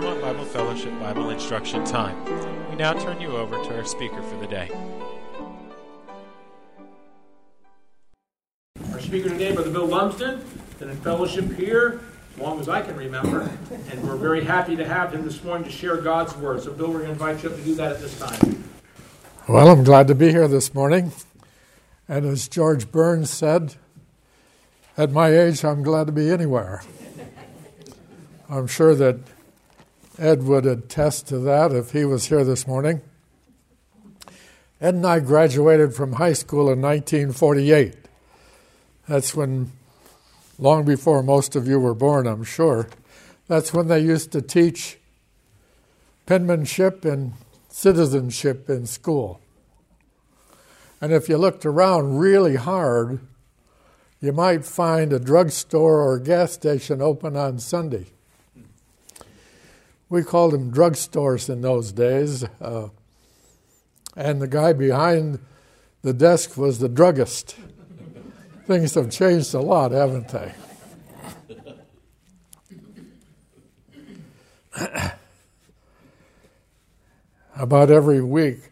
Claremont Bible Fellowship Bible Instruction Time. We now turn you over to our speaker for the day. Our speaker today, Brother Bill Lumsden, been in fellowship here as long as I can remember, and we're very happy to have him this morning to share God's Word. So, Bill, we're going to invite you up to do that at this time. Well, I'm glad to be here this morning. And as George Burns said, at my age, I'm glad to be anywhere. I'm sure that Ed would attest to that if he was here this morning. Ed and I graduated from high school in 1948. That's when, long before most of you were born, I'm sure, that's when they used to teach penmanship and citizenship in school. And if you looked around really hard, you might find a drugstore or a gas station open on Sunday. We called them drugstores in those days. Uh, and the guy behind the desk was the druggist. Things have changed a lot, haven't they? About every week,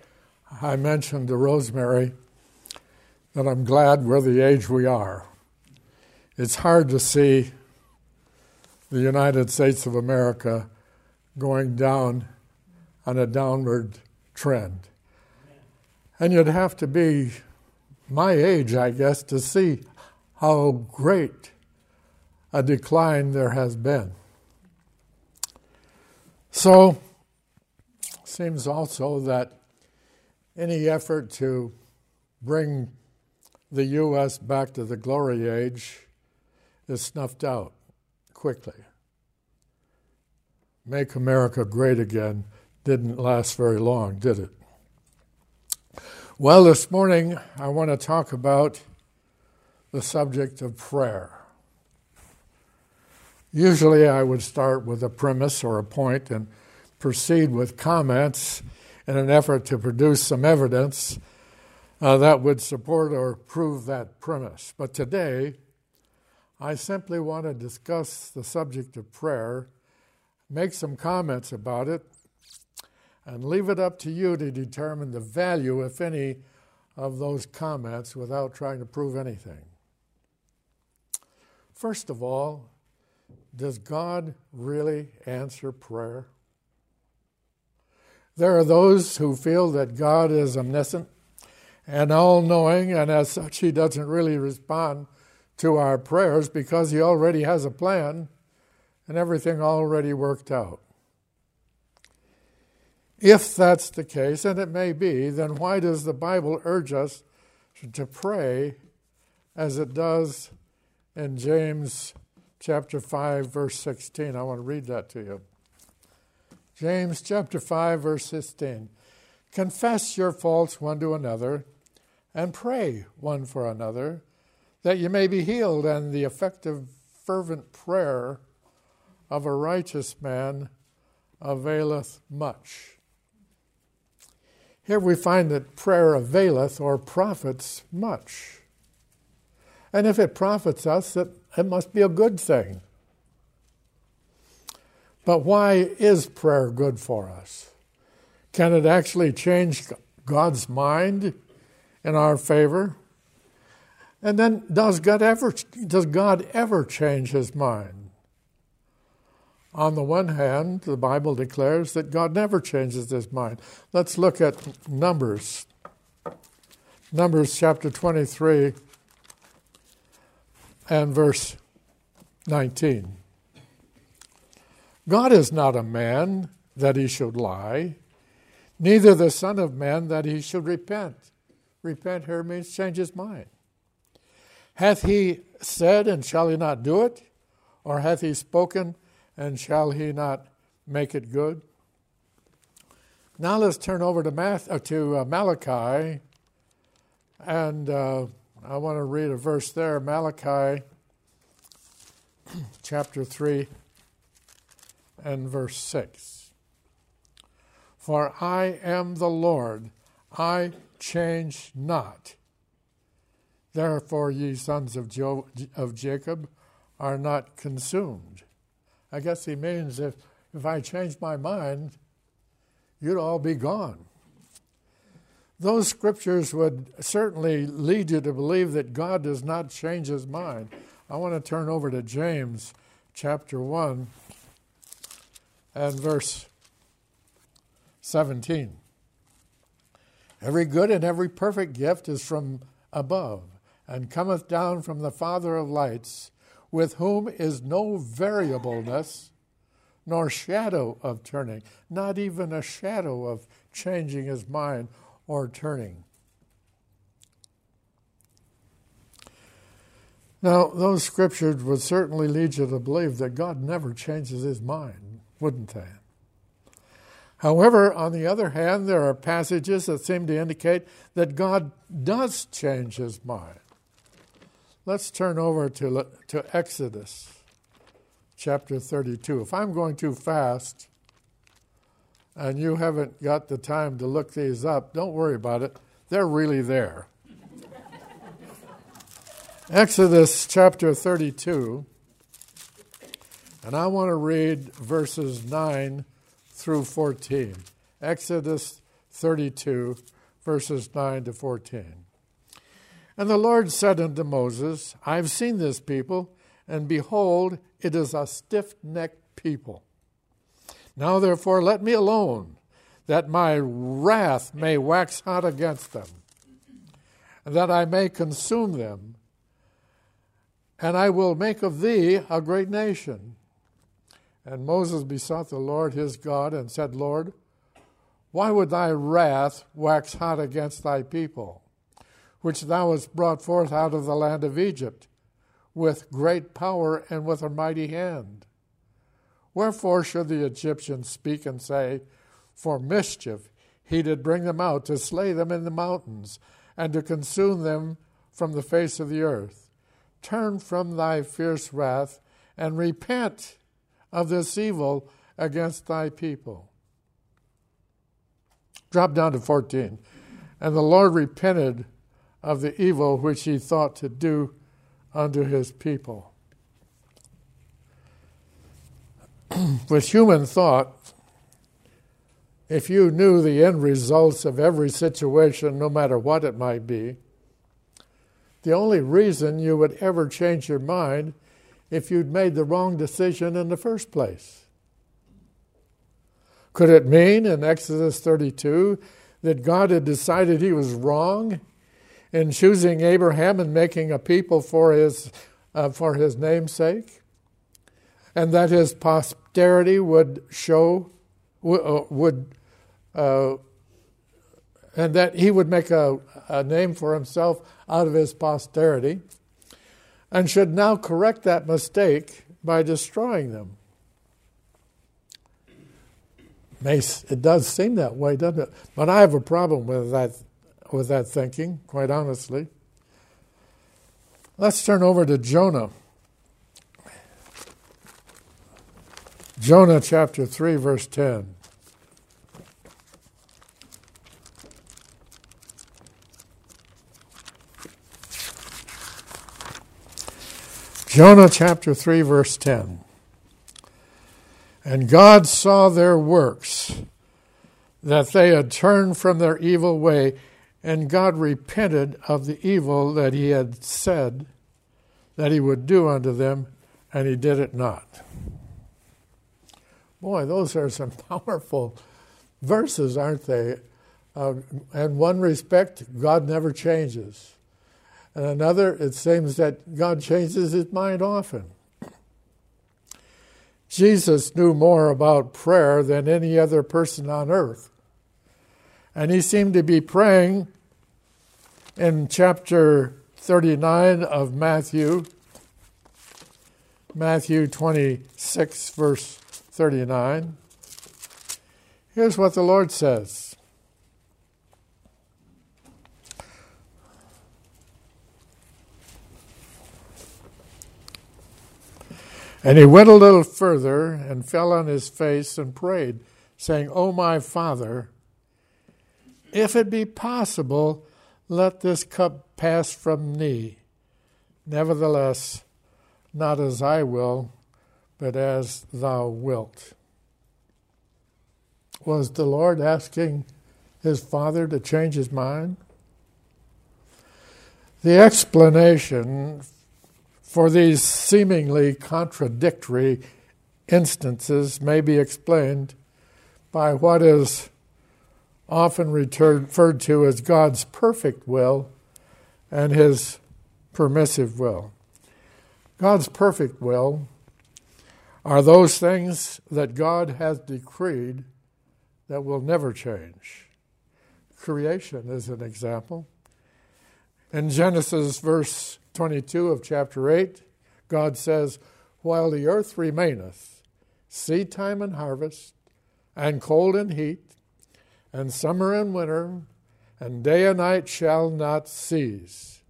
I mention to Rosemary that I'm glad we're the age we are. It's hard to see the United States of America going down on a downward trend. And you'd have to be my age, I guess, to see how great a decline there has been. So, seems also that any effort to bring the U.S. back to the glory age is snuffed out quickly. Make America Great Again didn't last very long, did it? Well, this morning I want to talk about the subject of prayer. Usually I would start with a premise or a point and proceed with comments in an effort to produce some evidence uh, that would support or prove that premise. But today, I simply want to discuss the subject of prayer make some comments about it, and leave it up to you to determine the value, if any, of those comments without trying to prove anything. First of all, does God really answer prayer? There are those who feel that God is omniscient and all knowing, and as such, He doesn't really respond to our prayers because He already has a plan and everything already worked out. If that's the case, and it may be, then why does the Bible urge us to pray as it does in James chapter 5 verse 16? I want to read that to you. James chapter 5 verse 16. Confess your faults one to another and pray one for another that you may be healed and the effective fervent prayer of a righteous man availeth much. Here we find that prayer availeth or profits much. And if it profits us, it, it must be a good thing. But why is prayer good for us? Can it actually change God's mind in our favor? And then does God ever does God ever change his mind? On the one hand, the Bible declares that God never changes his mind. Let's look at Numbers. Numbers chapter 23 and verse 19. God is not a man that he should lie, neither the Son of Man that he should repent. Repent here means change his mind. Hath he said, and shall he not do it? Or hath he spoken, and shall he not make it good? Now let's turn over to, Math, uh, to uh, Malachi, and uh, I want to read a verse there Malachi chapter 3 and verse 6. For I am the Lord, I change not. Therefore, ye sons of, jo- of Jacob are not consumed. I guess he means if, if I changed my mind, you'd all be gone. Those scriptures would certainly lead you to believe that God does not change his mind. I want to turn over to James chapter 1 and verse 17. Every good and every perfect gift is from above, and cometh down from the Father of lights, with whom is no variableness, nor shadow of turning, not even a shadow of changing his mind or turning. Now, those scriptures would certainly lead you to believe that God never changes his mind, wouldn't they? However, on the other hand, there are passages that seem to indicate that God does change his mind. Let's turn over to, to Exodus chapter 32. If I'm going too fast and you haven't got the time to look these up, don't worry about it. They're really there. Exodus chapter 32, and I want to read verses 9 through 14. Exodus 32, verses 9 to 14. And the Lord said unto Moses, I have seen this people, and behold, it is a stiff necked people. Now therefore let me alone, that my wrath may wax hot against them, and that I may consume them, and I will make of thee a great nation. And Moses besought the Lord his God and said, Lord, why would thy wrath wax hot against thy people, which thou hast brought forth out of the land of Egypt, with great power and with a mighty hand? Wherefore should the Egyptians speak and say, For mischief he did bring them out to slay them in the mountains, and to consume them from the face of the earth? Turn from thy fierce wrath and repent of this evil against thy people. Drop down to 14. And the Lord repented of the evil which he thought to do unto his people. With human thought, if you knew the end results of every situation, no matter what it might be, the only reason you would ever change your mind if you'd made the wrong decision in the first place? Could it mean in Exodus 32 that God had decided he was wrong in choosing Abraham and making a people for his, uh, for his namesake? And that his posterity would show, uh, would, uh, and that he would make a, a name for himself out of his posterity? and should now correct that mistake by destroying them. It does seem that way, doesn't it? But I have a problem with that, with that thinking, quite honestly. Let's turn over to Jonah. Jonah chapter 3, verse 10. Jonah chapter 3, verse 10. And God saw their works, that they had turned from their evil way, and God repented of the evil that he had said that he would do unto them, and he did it not. Boy, those are some powerful verses, aren't they? Uh, in one respect, God never changes. And another, it seems that God changes his mind often. Jesus knew more about prayer than any other person on earth. And he seemed to be praying in chapter 39 of Matthew, Matthew 26, verse 39. Here's what the Lord says And he went a little further and fell on his face and prayed, saying, O my Father, if it be possible, let this cup pass from me. Nevertheless, not as I will, but as thou wilt. Was the Lord asking his father to change his mind? The explanation for these seemingly contradictory instances may be explained by what is often referred to as God's perfect will and his permissive will. God's perfect will are those things that God has decreed that will never change. Creation is an example. In Genesis, verse 22 of chapter 8, God says, While the earth remaineth, seed time and harvest, and cold and heat, and summer and winter, and day and night shall not cease.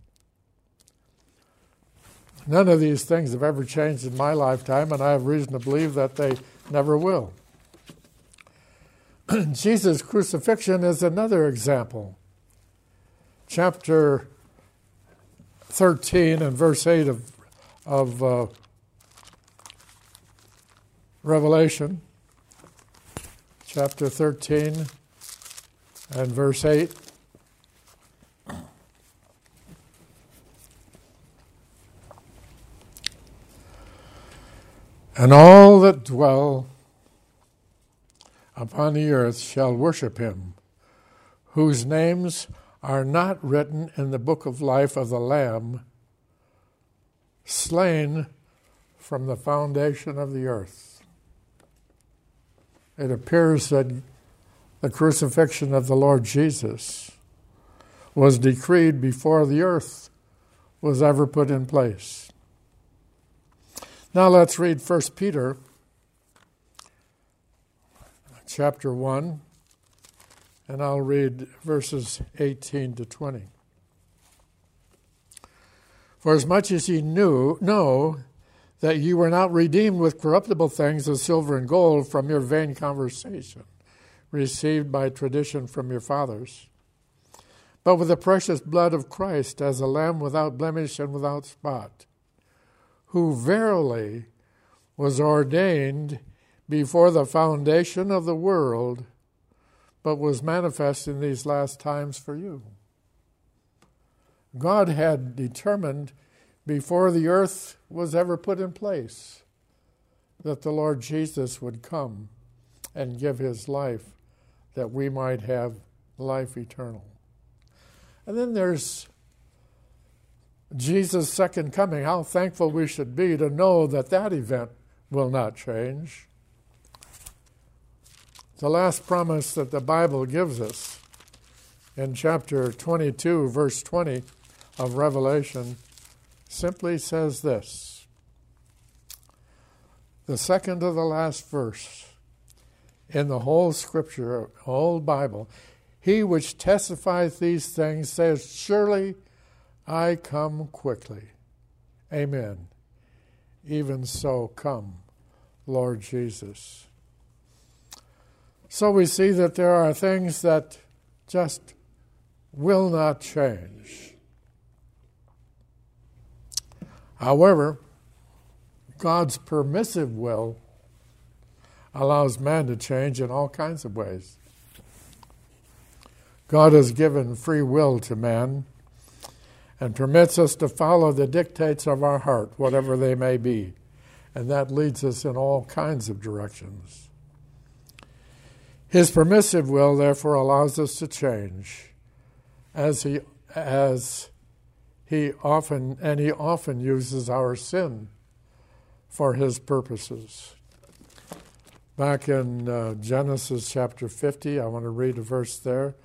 None of these things have ever changed in my lifetime, and I have reason to believe that they never will. Jesus' crucifixion is another example. Chapter 13 and verse 8 of, of uh, Revelation, chapter 13 and verse 8. And all that dwell upon the earth shall worship him, whose names are not written in the book of life of the Lamb, slain from the foundation of the earth. It appears that the crucifixion of the Lord Jesus was decreed before the earth was ever put in place. Now let's read 1 Peter chapter 1 and I'll read verses 18 to 20. For as much as ye knew, know that ye were not redeemed with corruptible things as silver and gold from your vain conversation, received by tradition from your fathers, but with the precious blood of Christ as a lamb without blemish and without spot, who verily was ordained before the foundation of the world but was manifest in these last times for you. God had determined before the earth was ever put in place that the Lord Jesus would come and give his life that we might have life eternal. And then there's Jesus' second coming. How thankful we should be to know that that event will not change the last promise that the Bible gives us in chapter 22, verse 20 of Revelation simply says this. The second to the last verse in the whole scripture, whole Bible, he which testifieth these things says, Surely I come quickly. Amen. Even so, come, Lord Jesus. So we see that there are things that just will not change. However, God's permissive will allows man to change in all kinds of ways. God has given free will to man and permits us to follow the dictates of our heart, whatever they may be. And that leads us in all kinds of directions. His permissive will, therefore, allows us to change, as he as he often and he often uses our sin for his purposes. Back in uh, Genesis chapter 50, I want to read a verse there,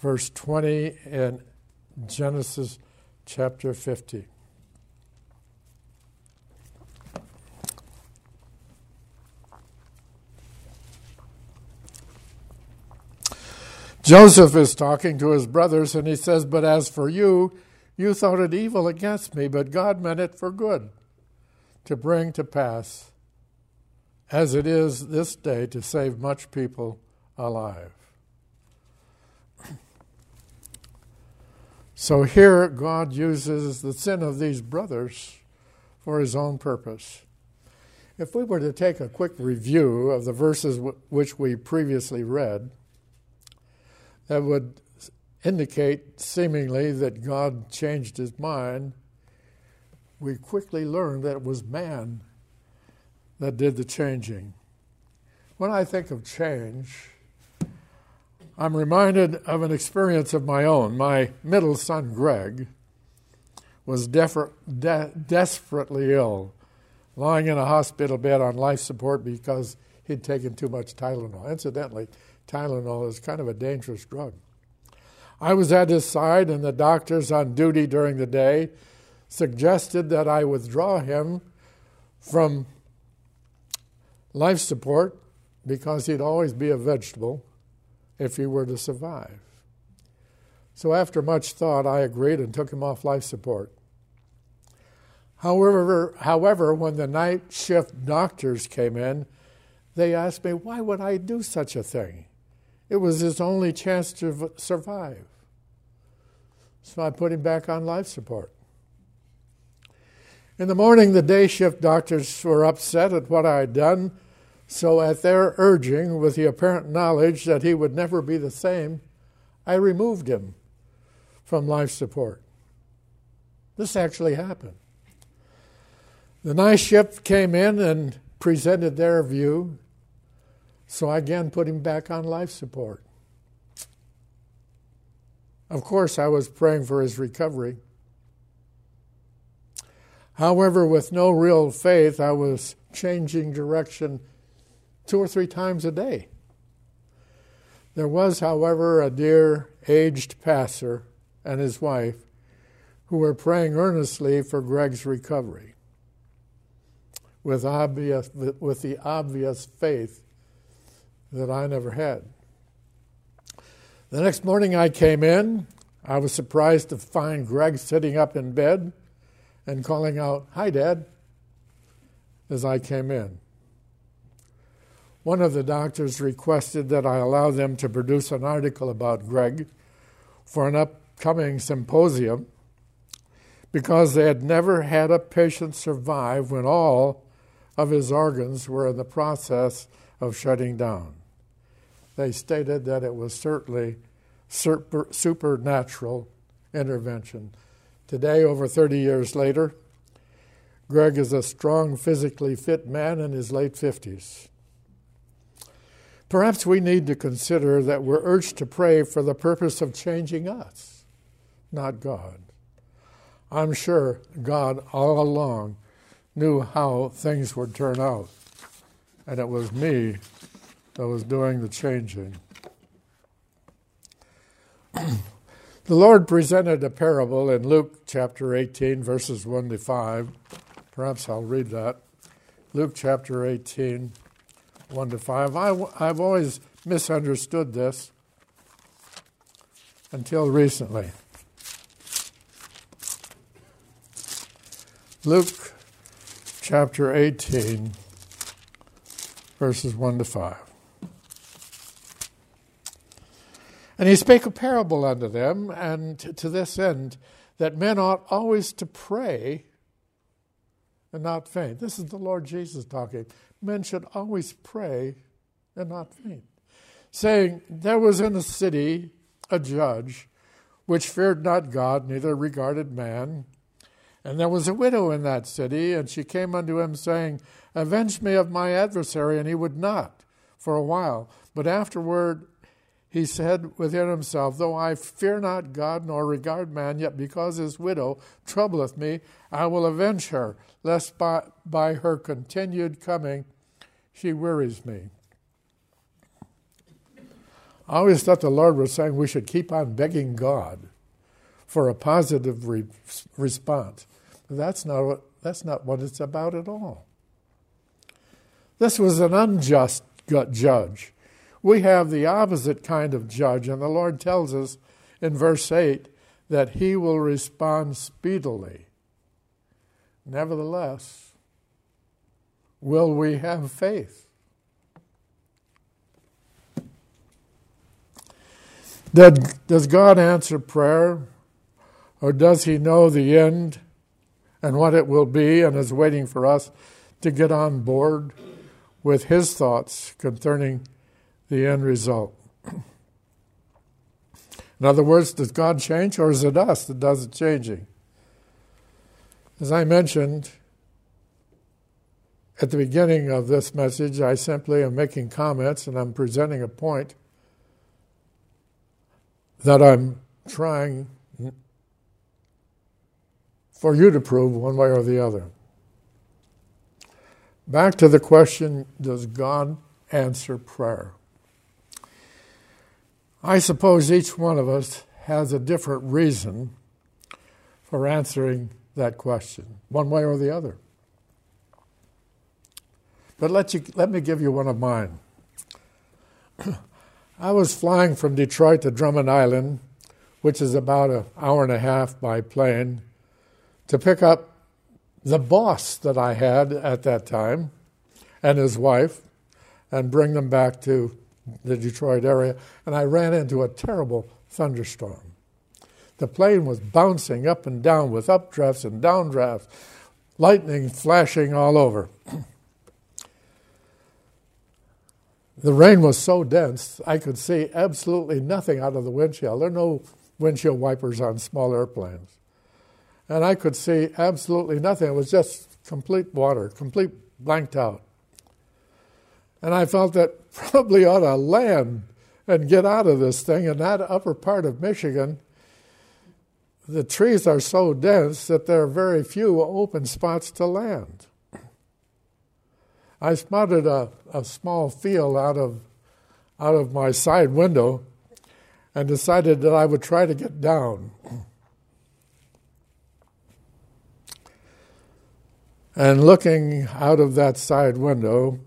verse 20 in Genesis chapter 50. Joseph is talking to his brothers and he says, But as for you, you thought it evil against me, but God meant it for good, to bring to pass, as it is this day, to save much people alive. So here, God uses the sin of these brothers for his own purpose. If we were to take a quick review of the verses w- which we previously read, that would indicate seemingly that God changed his mind, we quickly learn that it was man that did the changing. When I think of change, I'm reminded of an experience of my own. My middle son, Greg, was de- desperately ill, lying in a hospital bed on life support because he'd taken too much Tylenol. Incidentally, Tylenol is kind of a dangerous drug. I was at his side, and the doctors on duty during the day suggested that I withdraw him from life support because he'd always be a vegetable if he were to survive. So, after much thought, I agreed and took him off life support. However, however, when the night shift doctors came in, they asked me, why would I do such a thing? It was his only chance to survive. So I put him back on life support. In the morning, the day shift doctors were upset at what I had done, so at their urging, with the apparent knowledge that he would never be the same, I removed him from life support. This actually happened. The night shift came in and presented their view, so I again put him back on life support. Of course, I was praying for his recovery. However, with no real faith, I was changing direction two or three times a day. There was, however, a dear aged pastor and his wife who were praying earnestly for Greg's recovery with, obvious, with the obvious faith that I never had. The next morning I came in. I was surprised to find Greg sitting up in bed and calling out, Hi, Dad, as I came in. One of the doctors requested that I allow them to produce an article about Greg for an upcoming symposium because they had never had a patient survive when all of his organs were in the process of shutting down. They stated that it was certainly super, supernatural intervention. Today, over 30 years later, Greg is a strong, physically fit man in his late 50s. Perhaps we need to consider that we're urged to pray for the purpose of changing us, not God. I'm sure God all along knew how things would turn out, and it was me that was doing the changing. the Lord presented a parable in Luke chapter 18, verses 1 to 5. Perhaps I'll read that. Luke chapter 18 1 to 5. I, I've always misunderstood this until recently. Luke chapter 18, verses 1 to 5. And he spake a parable unto them, and to this end, that men ought always to pray and not faint. This is the Lord Jesus talking men should always pray and not faint, saying, There was in a city a judge which feared not God, neither regarded man. And there was a widow in that city, and she came unto him, saying, Avenge me of my adversary. And he would not for a while. But afterward he said within himself, Though I fear not God nor regard man, yet because his widow troubleth me, I will avenge her, lest by, by her continued coming she wearies me. I always thought the Lord was saying we should keep on begging God for a positive re- response. But that's not, what, that's not what it's about at all. This was an unjust judge. We have the opposite kind of judge, and the Lord tells us in verse 8 that he will respond speedily. Nevertheless, Will we have faith? Does God answer prayer? Or does He know the end and what it will be and is waiting for us to get on board with his thoughts concerning the end result. In other words, does God change or is it us that does the changing? As I mentioned at the beginning of this message, I simply am making comments and I'm presenting a point that I'm trying for you to prove one way or the other. Back to the question Does God answer prayer? I suppose each one of us has a different reason for answering that question, one way or the other. But let, you, let me give you one of mine. I was flying from Detroit to Drummond Island, which is about an hour and a half by plane, to pick up the boss that I had at that time and his wife and bring them back to the Detroit area. And I ran into a terrible thunderstorm. The plane was bouncing up and down with updrafts and downdrafts, lightning flashing all over. the rain was so dense, I could see absolutely nothing out of the windshield. There are no windshield wipers on small airplanes. And I could see absolutely nothing. It was just complete water, complete blanked out. And I felt that probably ought to land and get out of this thing. In that upper part of Michigan, the trees are so dense that there are very few open spots to land. I spotted a, a small field out of, out of my side window and decided that I would try to get down. And looking out of that side window,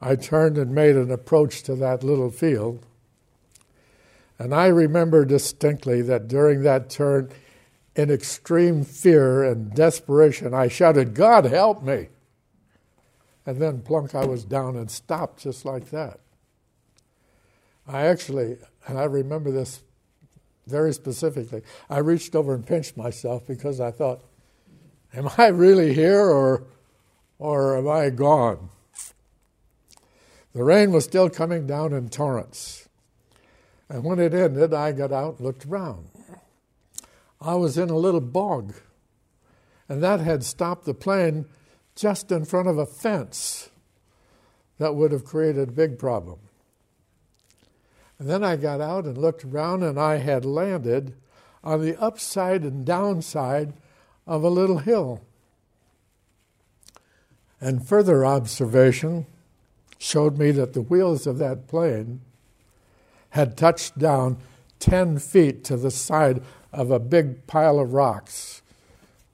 I turned and made an approach to that little field. And I remember distinctly that during that turn, in extreme fear and desperation, I shouted, God help me! And then plunk, I was down and stopped just like that. I actually, and I remember this very specifically, I reached over and pinched myself because I thought, Am I really here or, or am I gone? The rain was still coming down in torrents. And when it ended, I got out and looked around. I was in a little bog, and that had stopped the plane just in front of a fence that would have created a big problem. And then I got out and looked around, and I had landed on the upside and downside of a little hill. And further observation showed me that the wheels of that plane had touched down 10 feet to the side of a big pile of rocks,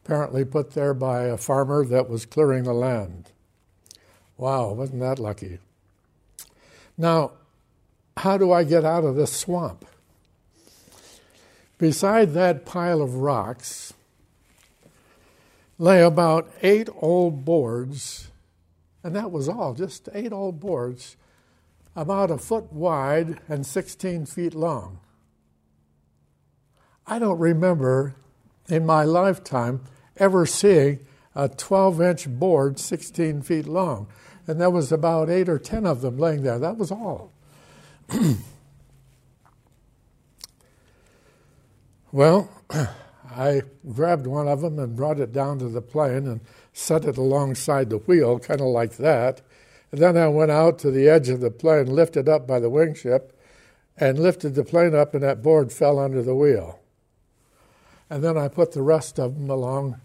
apparently put there by a farmer that was clearing the land. Wow, wasn't that lucky? Now, how do I get out of this swamp? Beside that pile of rocks lay about eight old boards, and that was all, just eight old boards, about a foot wide and 16 feet long. I don't remember in my lifetime ever seeing a 12 inch board 16 feet long. And there was about eight or 10 of them laying there. That was all. well, I grabbed one of them and brought it down to the plane and set it alongside the wheel, kind of like that. And then I went out to the edge of the plane, lifted up by the wing ship, and lifted the plane up, and that board fell under the wheel. And then I put the rest of them along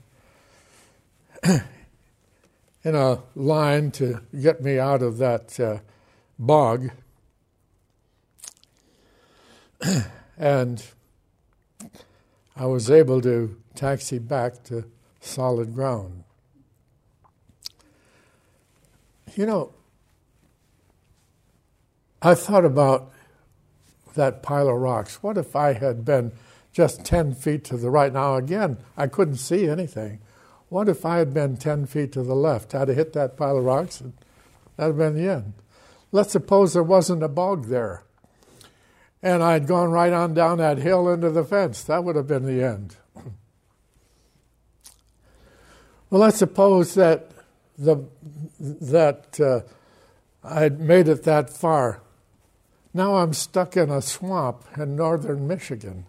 in a line to get me out of that uh, bog. and I was able to taxi back to solid ground. You know, I thought about that pile of rocks. What if I had been just 10 feet to the right? Now, again, I couldn't see anything. What if I had been 10 feet to the left? I'd have hit that pile of rocks, and that'd have been the end. Let's suppose there wasn't a bog there and I'd gone right on down that hill into the fence. That would have been the end. well, let's suppose that the, that uh, I'd made it that far. Now I'm stuck in a swamp in northern Michigan.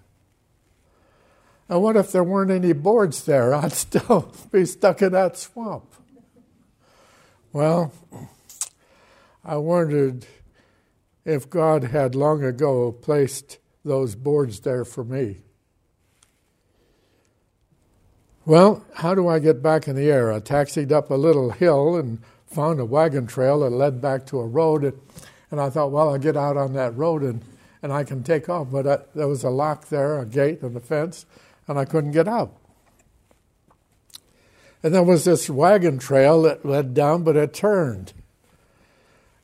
And what if there weren't any boards there? I'd still be stuck in that swamp. Well, I wondered if God had long ago placed those boards there for me. Well, how do I get back in the air? I taxied up a little hill and found a wagon trail that led back to a road. And, and I thought, well, I'll get out on that road and, and I can take off. But I, there was a lock there, a gate and a fence, and I couldn't get out. And there was this wagon trail that led down, but it turned.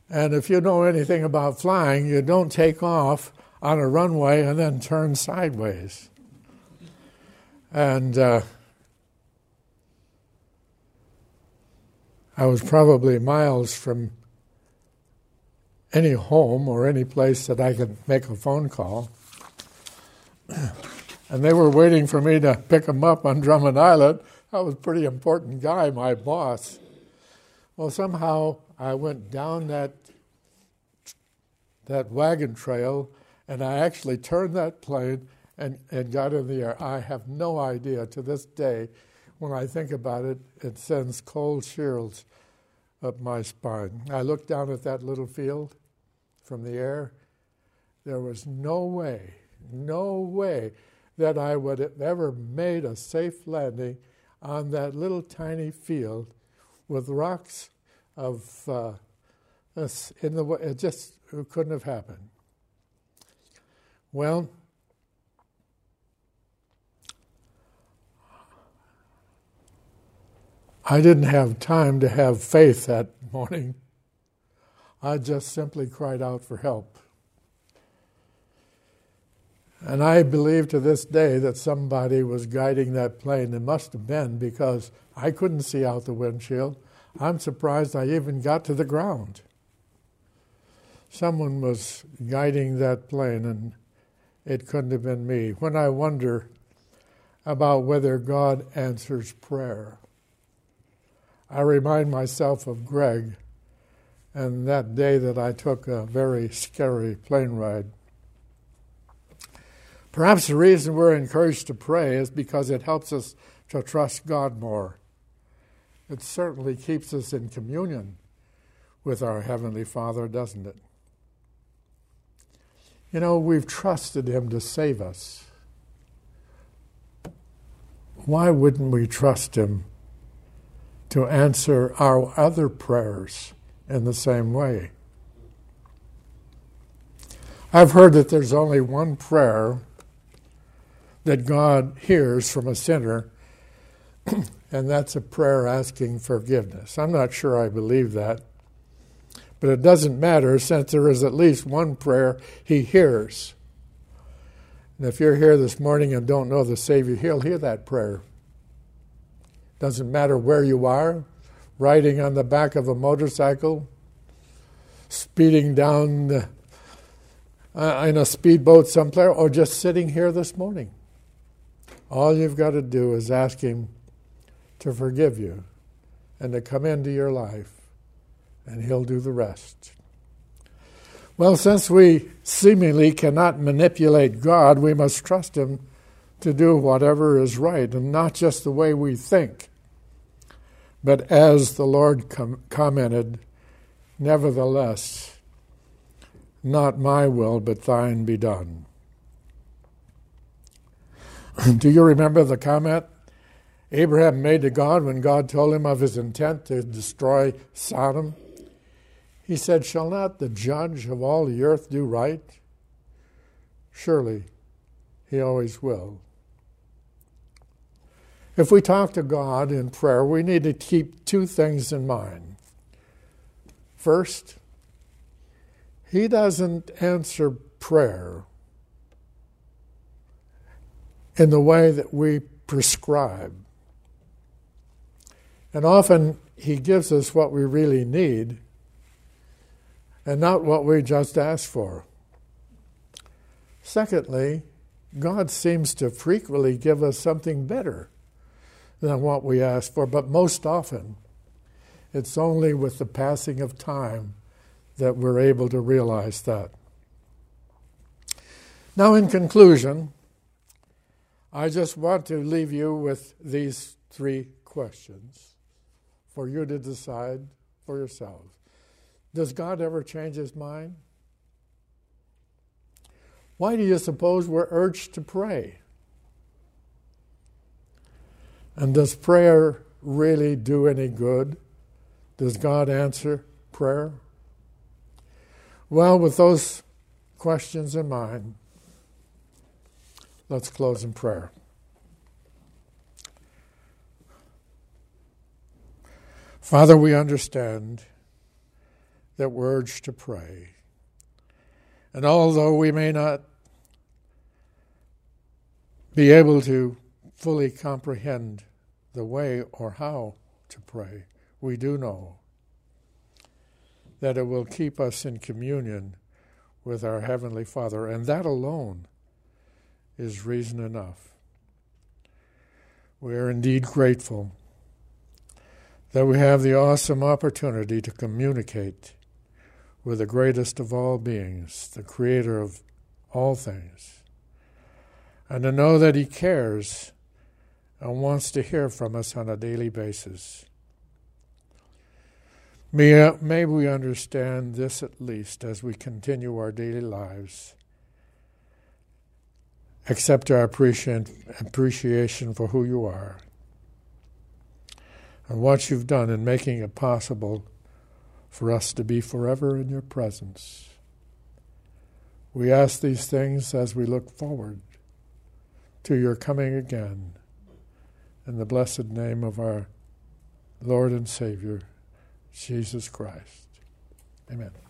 And if you know anything about flying, you don't take off on a runway and then turn sideways. And uh, I was probably miles from any home or any place that I could make a phone call. And they were waiting for me to pick them up on Drummond Island. That was a pretty important guy, my boss. Well, somehow I went down that that wagon trail, and I actually turned that plane and, and got in the air. I have no idea to this day. When I think about it, it sends cold chills up my spine. I looked down at that little field from the air. There was no way, no way that I would have ever made a safe landing on that little tiny field with rocks of uh, in the way. It just couldn't have happened. Well, I didn't have time to have faith that morning. I just simply cried out for help. And I believe to this day that somebody was guiding that plane. It must have been because I couldn't see out the windshield. I'm surprised I even got to the ground. Someone was guiding that plane, and it couldn't have been me. When I wonder about whether God answers prayer, I remind myself of Greg and that day that I took a very scary plane ride. Perhaps the reason we're encouraged to pray is because it helps us to trust God more. It certainly keeps us in communion with our Heavenly Father, doesn't it? You know, we've trusted Him to save us. Why wouldn't we trust Him to answer our other prayers in the same way? I've heard that there's only one prayer that God hears from a sinner, and that's a prayer asking forgiveness. I'm not sure I believe that, but it doesn't matter since there is at least one prayer He hears. And if you're here this morning and don't know the Savior, He'll hear that prayer. Doesn't matter where you are, riding on the back of a motorcycle, speeding down the, uh, in a speedboat somewhere, or just sitting here this morning. All you've got to do is ask Him to forgive you and to come into your life, and He'll do the rest. Well, since we seemingly cannot manipulate God, we must trust Him to do whatever is right, and not just the way we think. But as the Lord com- commented, nevertheless, not my will, but thine be done. Do you remember the comment Abraham made to God when God told him of his intent to destroy Sodom? He said, Shall not the judge of all the earth do right? Surely he always will. If we talk to God in prayer, we need to keep two things in mind. First, He doesn't answer prayer in the way that we prescribe. And often He gives us what we really need and not what we just ask for. Secondly, God seems to frequently give us something better than what we ask for, but most often It's only with the passing of time that we're able to realize that. Now, in conclusion, I just want to leave you with these three questions for you to decide for yourselves. Does God ever change his mind? Why do you suppose we're urged to pray? And does prayer really do any good? Does God answer prayer? Well, with those questions in mind, let's close in prayer. Father, we understand that we're urged to pray. And although we may not be able to fully comprehend the way or how to pray, we do know that it will keep us in communion with our Heavenly Father, and that alone is reason enough. We are indeed grateful that we have the awesome opportunity to communicate with the greatest of all beings, the Creator of all things, and to know that He cares and wants to hear from us on a daily basis. May, we understand this at least as we continue our daily lives. Accept our appreciation for who you are and what you've done in making it possible for us to be forever in your presence. We ask these things as we look forward to your coming again. In the blessed name of our Lord and Savior, Jesus Christ. Amen.